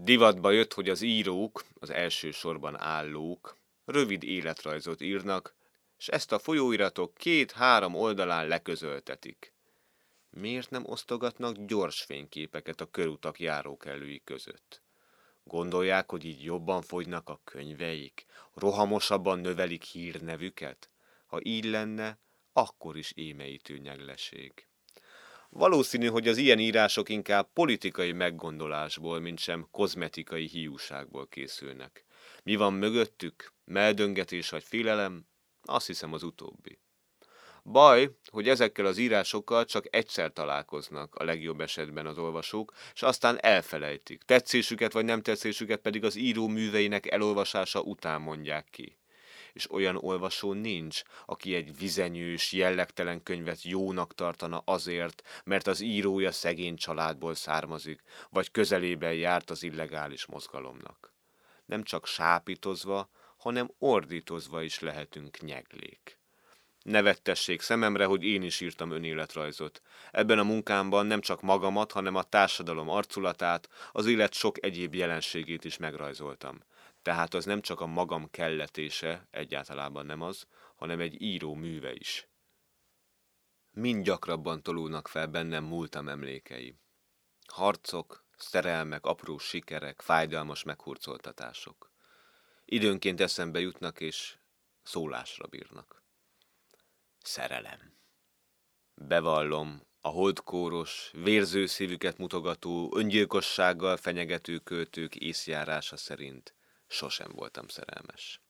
Divatba jött, hogy az írók, az első sorban állók, rövid életrajzot írnak, és ezt a folyóiratok két-három oldalán leközöltetik. Miért nem osztogatnak gyors fényképeket a körutak járókelői között? Gondolják, hogy így jobban fogynak a könyveik, rohamosabban növelik hírnevüket? Ha így lenne, akkor is émeítő nyegleség. Valószínű, hogy az ilyen írások inkább politikai meggondolásból, mint sem kozmetikai hiúságból készülnek. Mi van mögöttük? Meldöngetés vagy félelem? Azt hiszem az utóbbi. Baj, hogy ezekkel az írásokkal csak egyszer találkoznak a legjobb esetben az olvasók, és aztán elfelejtik. Tetszésüket vagy nem tetszésüket pedig az író műveinek elolvasása után mondják ki és olyan olvasó nincs, aki egy vizenyős, jellegtelen könyvet jónak tartana azért, mert az írója szegény családból származik, vagy közelében járt az illegális mozgalomnak. Nem csak sápítozva, hanem ordítozva is lehetünk nyeglék. Ne vettessék szememre, hogy én is írtam önéletrajzot. Ebben a munkámban nem csak magamat, hanem a társadalom arculatát, az élet sok egyéb jelenségét is megrajzoltam. Tehát az nem csak a magam kelletése, egyáltalában nem az, hanem egy író műve is. Mind gyakrabban tolulnak fel bennem múltam emlékei. Harcok, szerelmek, apró sikerek, fájdalmas meghurcoltatások. Időnként eszembe jutnak és szólásra bírnak. Szerelem. Bevallom, a holdkóros, vérző szívüket mutogató, öngyilkossággal fenyegető költők észjárása szerint sosem voltam szerelmes.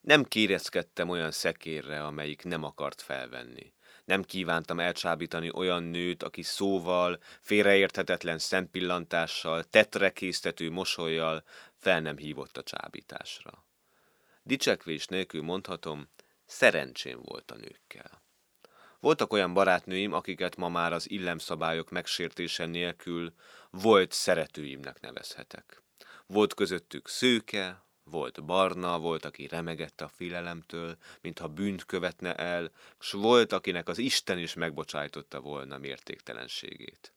Nem kérezkedtem olyan szekérre, amelyik nem akart felvenni. Nem kívántam elcsábítani olyan nőt, aki szóval, félreérthetetlen szempillantással, tetrekésztető mosolyjal fel nem hívott a csábításra. Dicsekvés nélkül mondhatom, szerencsém volt a nőkkel. Voltak olyan barátnőim, akiket ma már az illemszabályok megsértése nélkül volt szeretőimnek nevezhetek. Volt közöttük szőke, volt barna, volt, aki remegett a félelemtől, mintha bűnt követne el, s volt, akinek az Isten is megbocsájtotta volna mértéktelenségét.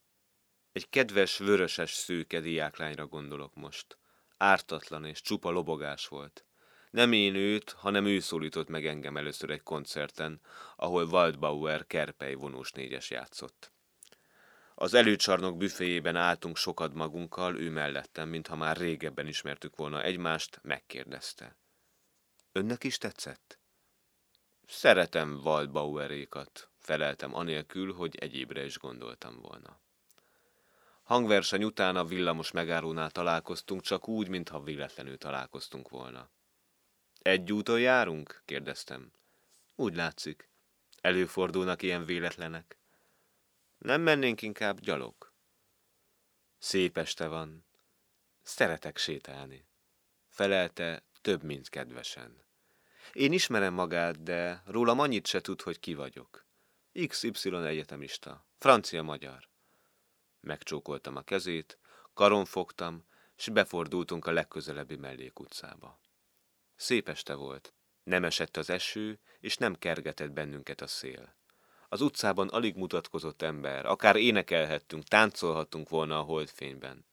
Egy kedves, vöröses szőke diáklányra gondolok most. Ártatlan és csupa lobogás volt. Nem én őt, hanem ő szólított meg engem először egy koncerten, ahol Waldbauer Kerpej vonós négyes játszott. Az előcsarnok büféjében álltunk sokat magunkkal, ő mellettem, mintha már régebben ismertük volna egymást, megkérdezte. Önnek is tetszett? Szeretem Waldbauerékat, feleltem anélkül, hogy egyébre is gondoltam volna. Hangverseny után a villamos megárónál találkoztunk, csak úgy, mintha véletlenül találkoztunk volna. Egy úton járunk? kérdeztem. Úgy látszik. Előfordulnak ilyen véletlenek. Nem mennénk inkább gyalog? Szép este van. Szeretek sétálni. Felelte több, mint kedvesen. Én ismerem magát, de rólam annyit se tud, hogy ki vagyok. XY egyetemista, francia-magyar. Megcsókoltam a kezét, karon fogtam, s befordultunk a legközelebbi mellékutcába. Szép este volt. Nem esett az eső, és nem kergetett bennünket a szél. Az utcában alig mutatkozott ember, akár énekelhettünk, táncolhattunk volna a holdfényben.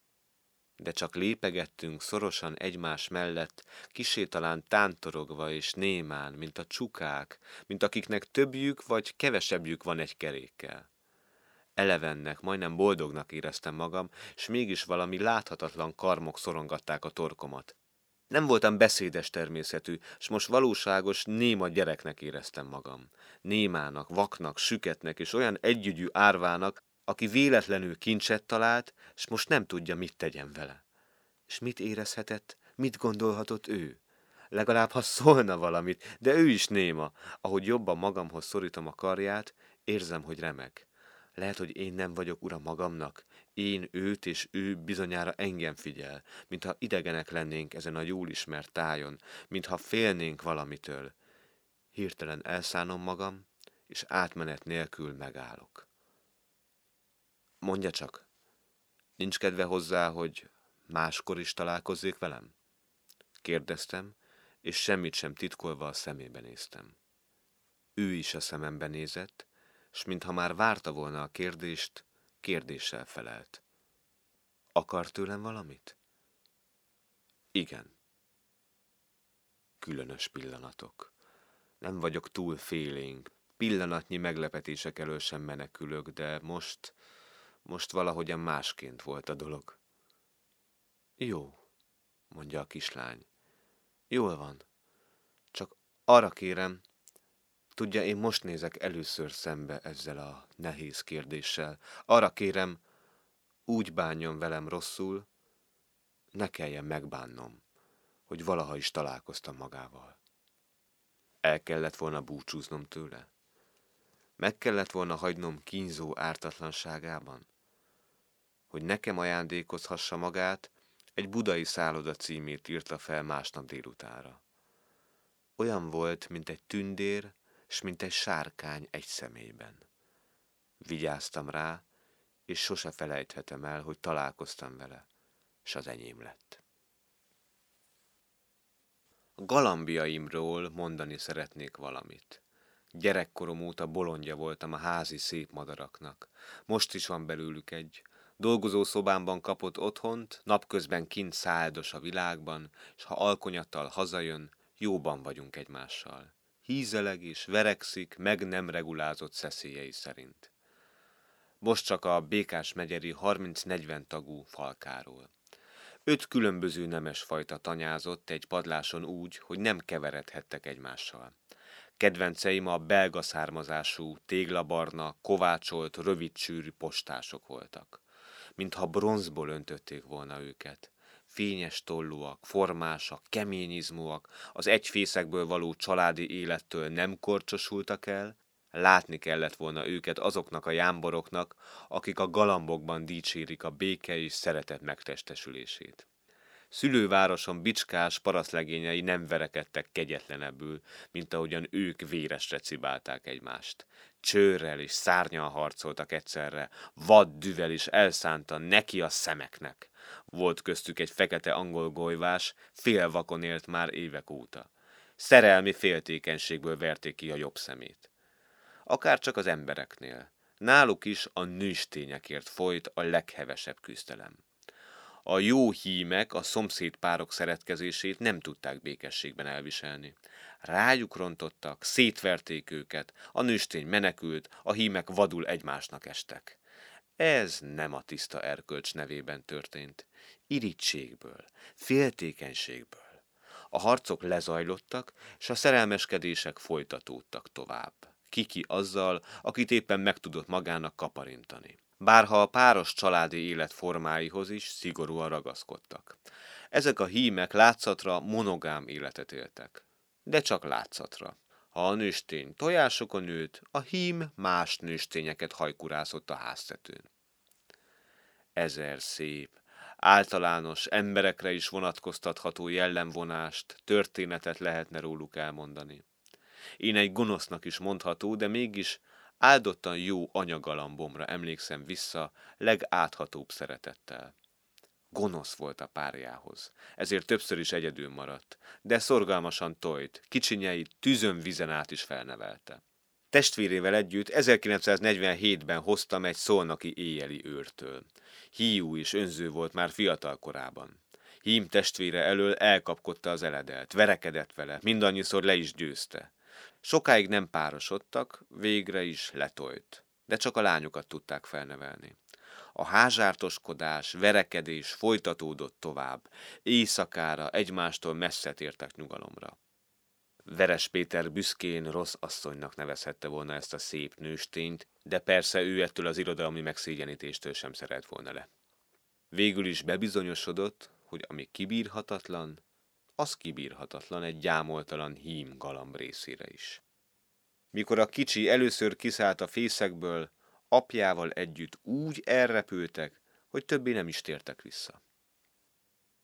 De csak lépegettünk szorosan egymás mellett, kisé talán tántorogva és némán, mint a csukák, mint akiknek többjük vagy kevesebbjük van egy kerékkel. Elevennek, majdnem boldognak éreztem magam, és mégis valami láthatatlan karmok szorongatták a torkomat. Nem voltam beszédes természetű, és most valóságos, néma gyereknek éreztem magam. Némának, vaknak, süketnek és olyan együgyű árvának, aki véletlenül kincset talált, és most nem tudja, mit tegyen vele. És mit érezhetett, mit gondolhatott ő? Legalább, ha szólna valamit, de ő is néma. Ahogy jobban magamhoz szorítom a karját, érzem, hogy remeg. Lehet, hogy én nem vagyok ura magamnak, én őt és ő bizonyára engem figyel, mintha idegenek lennénk ezen a jól ismert tájon, mintha félnénk valamitől. Hirtelen elszánom magam, és átmenet nélkül megállok. Mondja csak, nincs kedve hozzá, hogy máskor is találkozzék velem? Kérdeztem, és semmit sem titkolva a szemébe néztem. Ő is a szemembe nézett, s mintha már várta volna a kérdést, kérdéssel felelt. Akar tőlem valamit? Igen. Különös pillanatok. Nem vagyok túl félénk. Pillanatnyi meglepetések elől sem menekülök, de most, most valahogyan másként volt a dolog. Jó, mondja a kislány. Jól van. Csak arra kérem, tudja, én most nézek először szembe ezzel a nehéz kérdéssel. Arra kérem, úgy bánjon velem rosszul, ne kelljen megbánnom, hogy valaha is találkoztam magával. El kellett volna búcsúznom tőle? Meg kellett volna hagynom kínzó ártatlanságában? Hogy nekem ajándékozhassa magát, egy budai szálloda címét írta fel másnap délutára. Olyan volt, mint egy tündér, s mint egy sárkány egy személyben. Vigyáztam rá, és sose felejthetem el, hogy találkoztam vele, s az enyém lett. Galambiaimról mondani szeretnék valamit. Gyerekkorom óta bolondja voltam a házi szép madaraknak. Most is van belőlük egy. Dolgozó szobámban kapott otthont, napközben kint száldos a világban, és ha alkonyattal hazajön, jóban vagyunk egymással. Hízeleg és verekszik, meg nem regulázott szeszélyei szerint. Most csak a Békás megyeri 30-40 tagú falkáról. Öt különböző nemes fajta tanyázott egy padláson úgy, hogy nem keveredhettek egymással. Kedvenceim a belga származású, téglabarna, kovácsolt, rövidcsűrű postások voltak. Mintha bronzból öntötték volna őket. Fényes tollúak, formásak, keményizmúak, az egyfészekből való családi élettől nem korcsosultak el, Látni kellett volna őket azoknak a jámboroknak, akik a galambokban dicsérik a béke és szeretet megtestesülését. Szülővároson bicskás paraszlegényei nem verekedtek kegyetlenebbül, mint ahogyan ők véresre cibálták egymást. Csőrrel és szárnyal harcoltak egyszerre, vad düvel is elszánta neki a szemeknek. Volt köztük egy fekete angol golyvás, félvakon élt már évek óta. Szerelmi féltékenységből verték ki a jobb szemét akár csak az embereknél. Náluk is a nőstényekért folyt a leghevesebb küzdelem. A jó hímek a szomszéd párok szeretkezését nem tudták békességben elviselni. Rájuk rontottak, szétverték őket, a nőstény menekült, a hímek vadul egymásnak estek. Ez nem a tiszta erkölcs nevében történt. Irítségből, féltékenységből. A harcok lezajlottak, és a szerelmeskedések folytatódtak tovább kiki azzal, akit éppen meg tudott magának kaparintani. Bárha a páros családi élet formáihoz is szigorúan ragaszkodtak. Ezek a hímek látszatra monogám életet éltek. De csak látszatra. Ha a nőstény tojásokon nőtt, a hím más nőstényeket hajkurászott a háztetőn. Ezer szép, általános, emberekre is vonatkoztatható jellemvonást, történetet lehetne róluk elmondani. Én egy gonosznak is mondható, de mégis áldottan jó anyagalambomra emlékszem vissza legáthatóbb szeretettel. Gonosz volt a párjához, ezért többször is egyedül maradt, de szorgalmasan tojt, kicsinyei tűzön vizen át is felnevelte. Testvérével együtt 1947-ben hoztam egy szolnaki éjjeli őrtől. Hiú és önző volt már fiatal korában. Hím testvére elől elkapkodta az eledelt, verekedett vele, mindannyiszor le is győzte. Sokáig nem párosodtak, végre is letolt, de csak a lányokat tudták felnevelni. A házsártoskodás, verekedés folytatódott tovább, éjszakára egymástól messze tértek nyugalomra. Veres Péter büszkén rossz asszonynak nevezhette volna ezt a szép nőstényt, de persze ő ettől az irodalmi megszégyenítéstől sem szeret volna le. Végül is bebizonyosodott, hogy ami kibírhatatlan, az kibírhatatlan egy gyámoltalan hím galamb részére is. Mikor a kicsi először kiszállt a fészekből, apjával együtt úgy elrepültek, hogy többé nem is tértek vissza.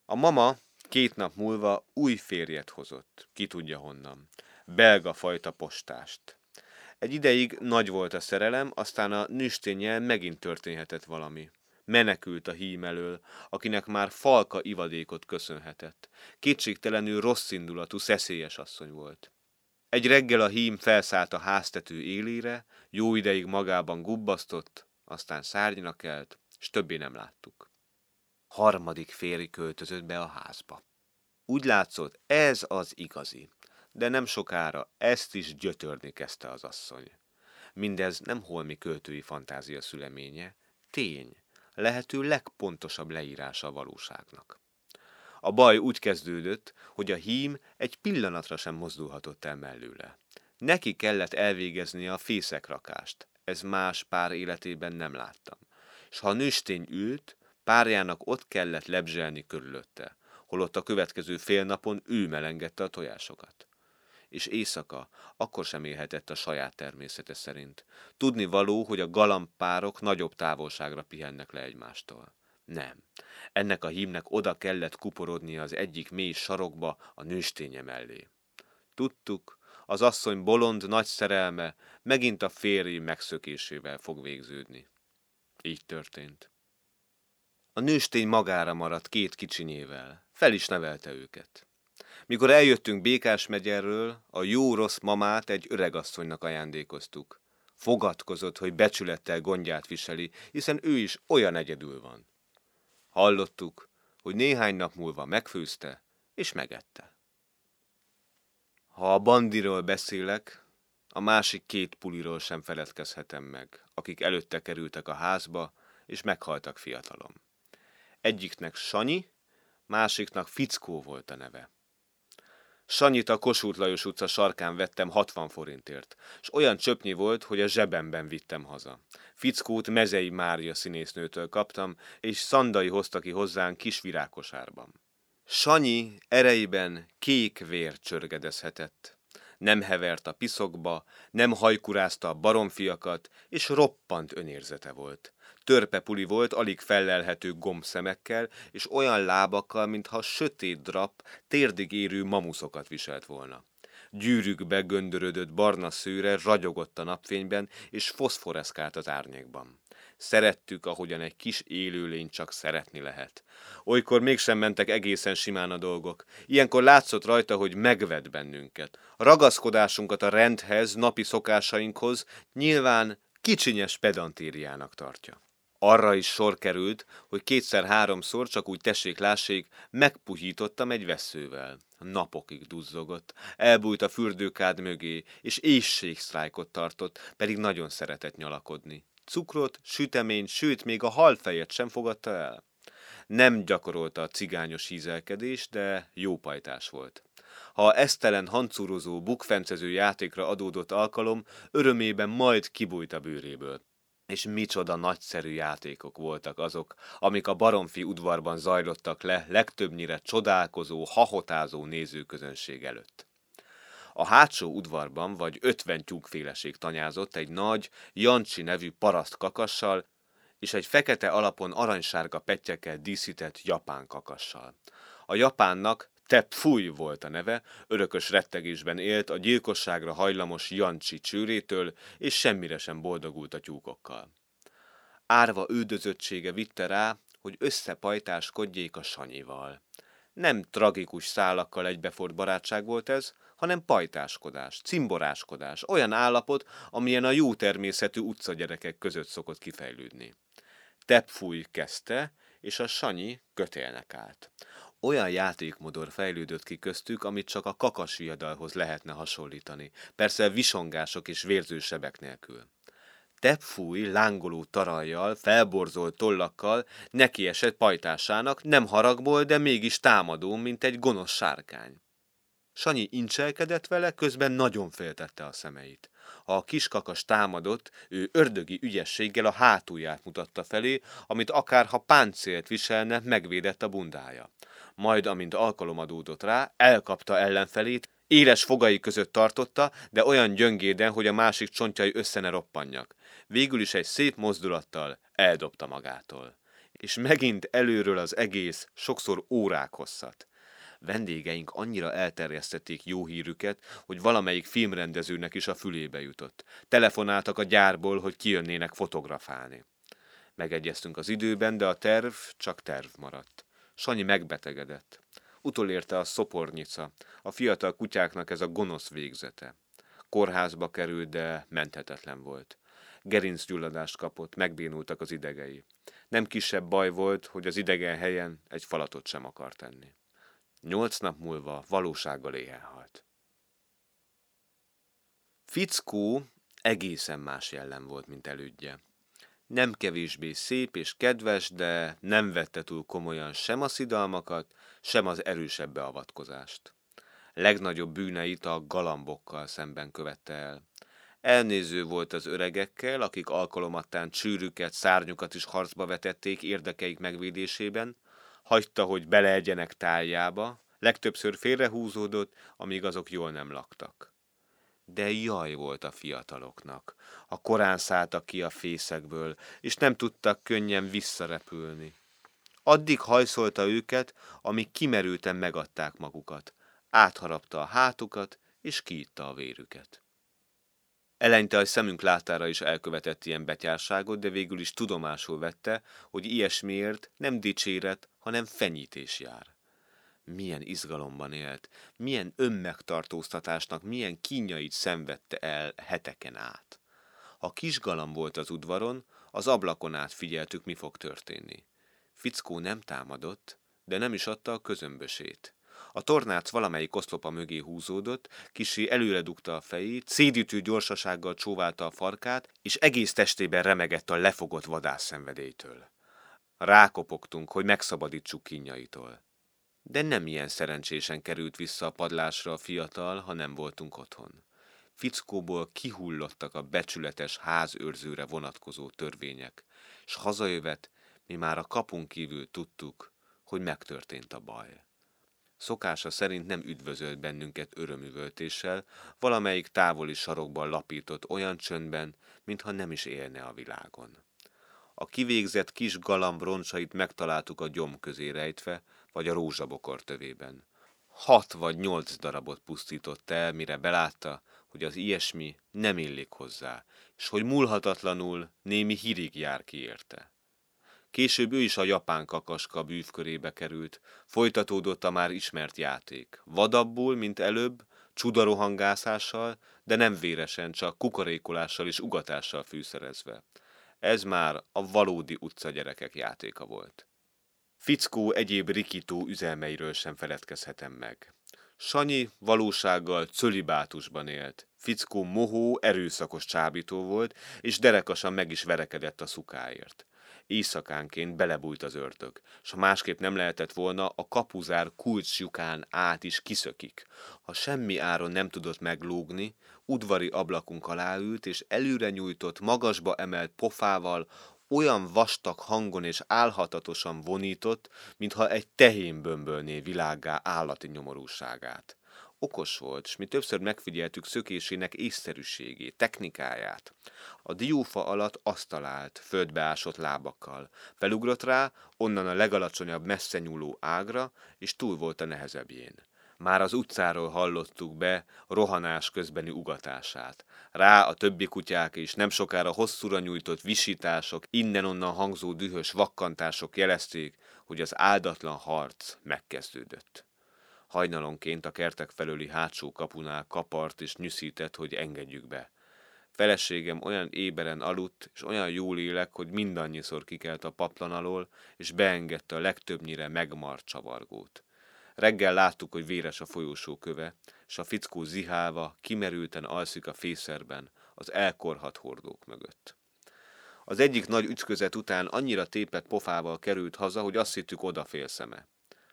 A mama két nap múlva új férjet hozott, ki tudja honnan, belga fajta postást. Egy ideig nagy volt a szerelem, aztán a nőstényel megint történhetett valami menekült a hím elől, akinek már falka ivadékot köszönhetett. Kétségtelenül rosszindulatú, szeszélyes asszony volt. Egy reggel a hím felszállt a háztető élére, jó ideig magában gubbasztott, aztán szárnyra kelt, s többé nem láttuk. Harmadik férj költözött be a házba. Úgy látszott, ez az igazi. De nem sokára ezt is gyötörni kezdte az asszony. Mindez nem holmi költői fantázia szüleménye, tény, lehető legpontosabb leírása a valóságnak. A baj úgy kezdődött, hogy a hím egy pillanatra sem mozdulhatott el mellőle. Neki kellett elvégezni a fészekrakást, ez más pár életében nem láttam. És ha a nőstény ült, párjának ott kellett lebzselni körülötte, holott a következő fél napon ő melengette a tojásokat. És éjszaka akkor sem élhetett a saját természete szerint. Tudni való, hogy a galambpárok nagyobb távolságra pihennek le egymástól. Nem. Ennek a hímnek oda kellett kuporodnia az egyik mély sarokba a nősténye mellé. Tudtuk, az asszony bolond nagy szerelme megint a férj megszökésével fog végződni. Így történt. A nőstény magára maradt két kicsinyével, fel is nevelte őket. Mikor eljöttünk Békás megyerről, a jó-rossz mamát egy öregasszonynak ajándékoztuk. Fogadkozott, hogy becsülettel gondját viseli, hiszen ő is olyan egyedül van. Hallottuk, hogy néhány nap múlva megfőzte és megette. Ha a bandiról beszélek, a másik két puliról sem feledkezhetem meg, akik előtte kerültek a házba, és meghaltak fiatalom. Egyiknek Sanyi, másiknak Fickó volt a neve. Sanyit a Kossuth Lajos utca sarkán vettem 60 forintért, és olyan csöpnyi volt, hogy a zsebemben vittem haza. Fickót Mezei Mária színésznőtől kaptam, és Szandai hozta ki hozzánk kis virákosárban. Sanyi erejében kék vér csörgedezhetett. Nem hevert a piszokba, nem hajkurázta a baromfiakat, és roppant önérzete volt. Törpe puli volt, alig fellelhető gombszemekkel, és olyan lábakkal, mintha sötét drap, térdig érő mamuszokat viselt volna. Gyűrűkbe göndörödött barna szőre ragyogott a napfényben, és foszforeszkált az árnyékban. Szerettük, ahogyan egy kis élőlény csak szeretni lehet. Olykor mégsem mentek egészen simán a dolgok. Ilyenkor látszott rajta, hogy megved bennünket. A ragaszkodásunkat a rendhez, napi szokásainkhoz nyilván kicsinyes pedantériának tartja arra is sor került, hogy kétszer-háromszor, csak úgy tessék-lássék, megpuhítottam egy veszővel. Napokig duzzogott, elbújt a fürdőkád mögé, és éjségsztrájkot tartott, pedig nagyon szeretett nyalakodni. Cukrot, süteményt, sőt, még a halfejet sem fogadta el. Nem gyakorolta a cigányos hízelkedés, de jó pajtás volt. Ha esztelen hancurozó, bukfencező játékra adódott alkalom, örömében majd kibújt a bőréből. És micsoda nagyszerű játékok voltak azok, amik a baromfi udvarban zajlottak le legtöbbnyire csodálkozó, hahotázó nézőközönség előtt. A hátsó udvarban vagy ötven tyúkféleség tanyázott egy nagy, Jancsi nevű paraszt kakassal, és egy fekete alapon aranysárga pettyekkel díszített japán kakassal. A japánnak Tepp Fúj volt a neve, örökös rettegésben élt a gyilkosságra hajlamos Jancsi csőrétől, és semmire sem boldogult a tyúkokkal. Árva ődözöttsége vitte rá, hogy összepajtáskodjék a Sanyival. Nem tragikus szálakkal egybefort barátság volt ez, hanem pajtáskodás, cimboráskodás, olyan állapot, amilyen a jó természetű utcagyerekek között szokott kifejlődni. Teppfúj kezdte, és a Sanyi kötélnek állt olyan játékmodor fejlődött ki köztük, amit csak a kakasviadalhoz lehetne hasonlítani, persze visongások és vérző sebek nélkül. Teppfúj lángoló tarajjal, felborzolt tollakkal nekiesett pajtásának, nem haragból, de mégis támadó, mint egy gonosz sárkány. Sanyi incselkedett vele, közben nagyon féltette a szemeit. A kiskakas támadott, ő ördögi ügyességgel a hátulját mutatta felé, amit akár ha páncélt viselne, megvédett a bundája majd amint alkalom adódott rá, elkapta ellenfelét, éles fogai között tartotta, de olyan gyöngéden, hogy a másik csontjai össze ne roppanjak. Végül is egy szép mozdulattal eldobta magától. És megint előről az egész, sokszor órák hosszat. Vendégeink annyira elterjesztették jó hírüket, hogy valamelyik filmrendezőnek is a fülébe jutott. Telefonáltak a gyárból, hogy kijönnének fotografálni. Megegyeztünk az időben, de a terv csak terv maradt. Sanyi megbetegedett. Utolérte a szopornyica, a fiatal kutyáknak ez a gonosz végzete. Kórházba került, de menthetetlen volt. Gerincgyulladást kapott, megbénultak az idegei. Nem kisebb baj volt, hogy az idegen helyen egy falatot sem akart tenni. Nyolc nap múlva valósággal éhen halt. Fickó egészen más jellem volt, mint elődje. Nem kevésbé szép és kedves, de nem vette túl komolyan sem a szidalmakat, sem az erősebb beavatkozást. Legnagyobb bűneit a galambokkal szemben követte el. Elnéző volt az öregekkel, akik alkalomattán csűrüket, szárnyukat is harcba vetették érdekeik megvédésében, hagyta, hogy beleegyenek tájjába, legtöbbször félrehúzódott, amíg azok jól nem laktak. De jaj volt a fiataloknak. A korán szálltak ki a fészekből, és nem tudtak könnyen visszarepülni. Addig hajszolta őket, amíg kimerülten megadták magukat. Átharapta a hátukat, és kiitta a vérüket. Eleinte a szemünk látára is elkövetett ilyen betyárságot, de végül is tudomásul vette, hogy ilyesmiért nem dicséret, hanem fenyítés jár. Milyen izgalomban élt, milyen önmegtartóztatásnak, milyen kínjait szenvedte el heteken át. Ha kis galam volt az udvaron, az ablakon át figyeltük, mi fog történni. Fickó nem támadott, de nem is adta a közömbösét. A tornác valamelyik oszlopa mögé húzódott, kisé előre dugta a fejét, szédítő gyorsasággal csóválta a farkát, és egész testében remegett a lefogott vadászszenvedélytől. Rákopogtunk, hogy megszabadítsuk kínjaitól. De nem ilyen szerencsésen került vissza a padlásra a fiatal, ha nem voltunk otthon. Fickóból kihullottak a becsületes házőrzőre vonatkozó törvények, s hazajövet mi már a kapunk kívül tudtuk, hogy megtörtént a baj. Szokása szerint nem üdvözölt bennünket örömüvöltéssel, valamelyik távoli sarokban lapított olyan csöndben, mintha nem is élne a világon. A kivégzett kis galamb roncsait megtaláltuk a gyom közé rejtve, vagy a rózsabokor tövében. Hat vagy nyolc darabot pusztított el, mire belátta, hogy az ilyesmi nem illik hozzá, és hogy múlhatatlanul némi hírig jár ki érte. Később ő is a japán kakaska bűvkörébe került, folytatódott a már ismert játék. Vadabbul, mint előbb, csudarohangászással, de nem véresen, csak kukorékolással és ugatással fűszerezve. Ez már a valódi utcagyerekek játéka volt. Fickó egyéb rikító üzelmeiről sem feledkezhetem meg. Sanyi valósággal cölibátusban élt. Fickó mohó, erőszakos csábító volt, és derekasan meg is verekedett a szukáért. Éjszakánként belebújt az ördög, s ha másképp nem lehetett volna, a kapuzár kulcsjukán át is kiszökik. Ha semmi áron nem tudott meglógni, udvari ablakunk alá ült, és előre nyújtott, magasba emelt pofával olyan vastag hangon és álhatatosan vonított, mintha egy tehén bömbölné világá állati nyomorúságát. Okos volt, s mi többször megfigyeltük szökésének észszerűségét, technikáját. A diófa alatt azt talált, földbeásott lábakkal. Felugrott rá, onnan a legalacsonyabb messze nyúló ágra, és túl volt a nehezebbjén. Már az utcáról hallottuk be rohanás közbeni ugatását. Rá a többi kutyák is nem sokára hosszúra nyújtott visítások, innen-onnan hangzó dühös vakkantások jelezték, hogy az áldatlan harc megkezdődött. Hajnalonként a kertek felőli hátsó kapunál kapart és nyűszített, hogy engedjük be. Feleségem olyan éberen aludt, és olyan jól élek, hogy mindannyiszor kikelt a paplan alól, és beengedte a legtöbbnyire megmart csavargót. Reggel láttuk, hogy véres a folyósó köve, s a fickó zihálva, kimerülten alszik a fészerben, az elkorhat hordók mögött. Az egyik nagy ütközet után annyira tépett pofával került haza, hogy azt hittük odafél szeme.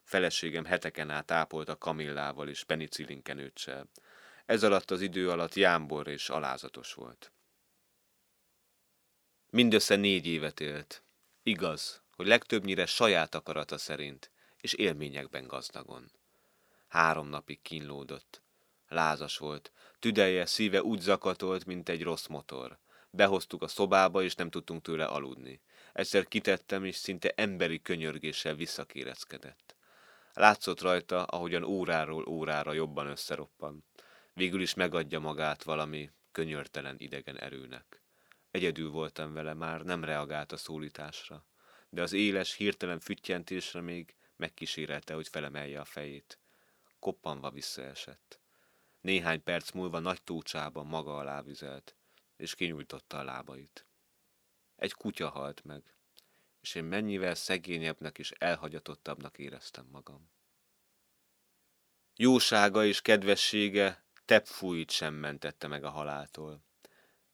Feleségem heteken át ápolta kamillával és penicillinkenőccsel. Ez alatt az idő alatt jámbor és alázatos volt. Mindössze négy évet élt. Igaz, hogy legtöbbnyire saját akarata szerint, és élményekben gazdagon. Három napig kínlódott. Lázas volt, tüdeje, szíve úgy zakatolt, mint egy rossz motor. Behoztuk a szobába, és nem tudtunk tőle aludni. Egyszer kitettem, és szinte emberi könyörgéssel visszakéreckedett. Látszott rajta, ahogyan óráról órára jobban összeroppan. Végül is megadja magát valami könyörtelen idegen erőnek. Egyedül voltam vele, már nem reagált a szólításra, de az éles, hirtelen füttyentésre még megkísérelte, hogy felemelje a fejét. Koppanva visszaesett. Néhány perc múlva nagy tócsában maga alá vizelt, és kinyújtotta a lábait. Egy kutya halt meg, és én mennyivel szegényebbnek és elhagyatottabbnak éreztem magam. Jósága és kedvessége teppfújt sem mentette meg a haláltól.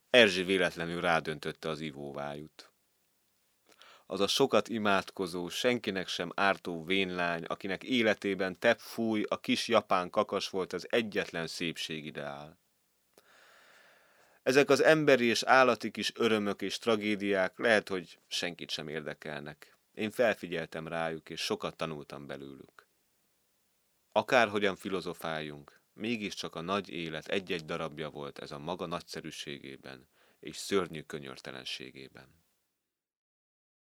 Erzsi véletlenül rádöntötte az ivóvájút. Az a sokat imádkozó, senkinek sem ártó vénlány, akinek életében teppfúj, a kis japán kakas volt az egyetlen szépségideál. Ezek az emberi és állati kis örömök és tragédiák lehet, hogy senkit sem érdekelnek. Én felfigyeltem rájuk, és sokat tanultam belőlük. Akárhogyan filozofáljunk, mégiscsak a nagy élet egy-egy darabja volt ez a maga nagyszerűségében és szörnyű könyörtelenségében.